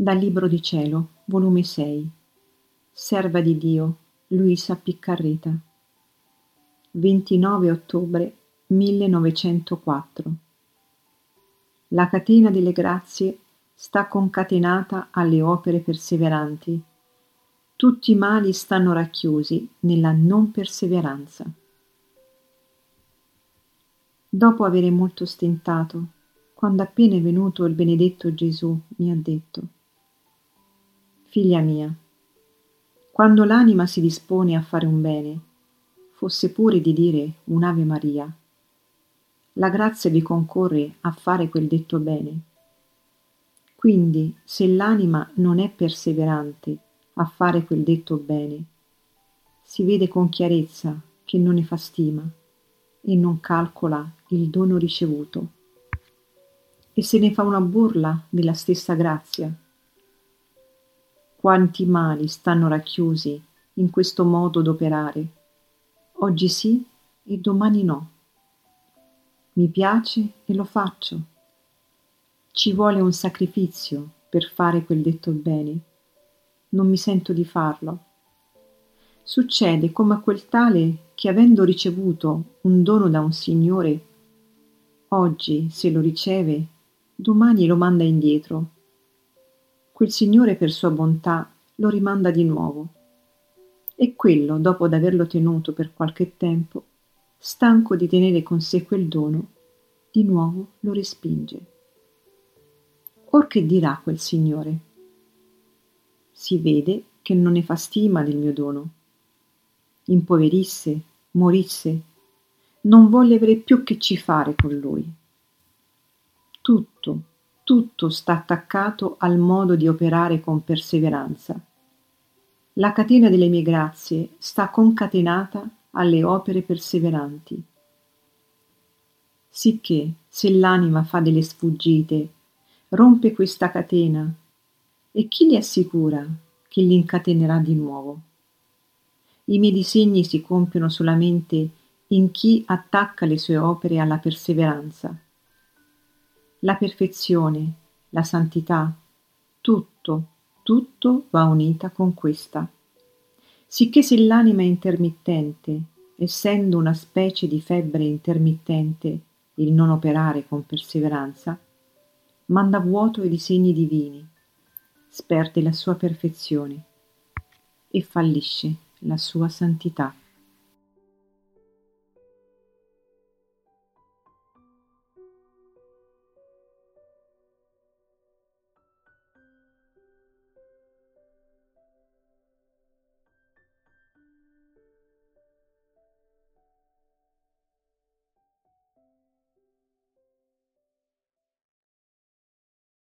Dal Libro di Cielo, volume 6, Serva di Dio, Luisa Piccarreta, 29 ottobre 1904. La catena delle grazie sta concatenata alle opere perseveranti. Tutti i mali stanno racchiusi nella non perseveranza. Dopo avere molto stentato, quando appena è venuto il benedetto Gesù, mi ha detto, Figlia mia, quando l'anima si dispone a fare un bene, fosse pure di dire un'Ave Maria, la grazia vi concorre a fare quel detto bene. Quindi, se l'anima non è perseverante a fare quel detto bene, si vede con chiarezza che non ne fa stima e non calcola il dono ricevuto e se ne fa una burla della stessa grazia. Quanti mali stanno racchiusi in questo modo d'operare, oggi sì e domani no. Mi piace e lo faccio. Ci vuole un sacrificio per fare quel detto bene. Non mi sento di farlo. Succede come a quel tale che avendo ricevuto un dono da un Signore, oggi se lo riceve domani lo manda indietro. Quel signore per sua bontà lo rimanda di nuovo. E quello, dopo d'averlo tenuto per qualche tempo, stanco di tenere con sé quel dono, di nuovo lo respinge. Or che dirà quel signore? Si vede che non ne fa stima del mio dono. Impoverisse, morisse, non volle avere più che ci fare con lui tutto, tutto sta attaccato al modo di operare con perseveranza. La catena delle mie grazie sta concatenata alle opere perseveranti. Sicché, se l'anima fa delle sfuggite, rompe questa catena, e chi gli assicura che l'incatenerà di nuovo? I miei disegni si compiono solamente in chi attacca le sue opere alla perseveranza la perfezione, la santità, tutto, tutto va unita con questa. Sicché se l'anima è intermittente, essendo una specie di febbre intermittente il non operare con perseveranza, manda vuoto ai disegni divini, sperde la sua perfezione e fallisce la sua santità.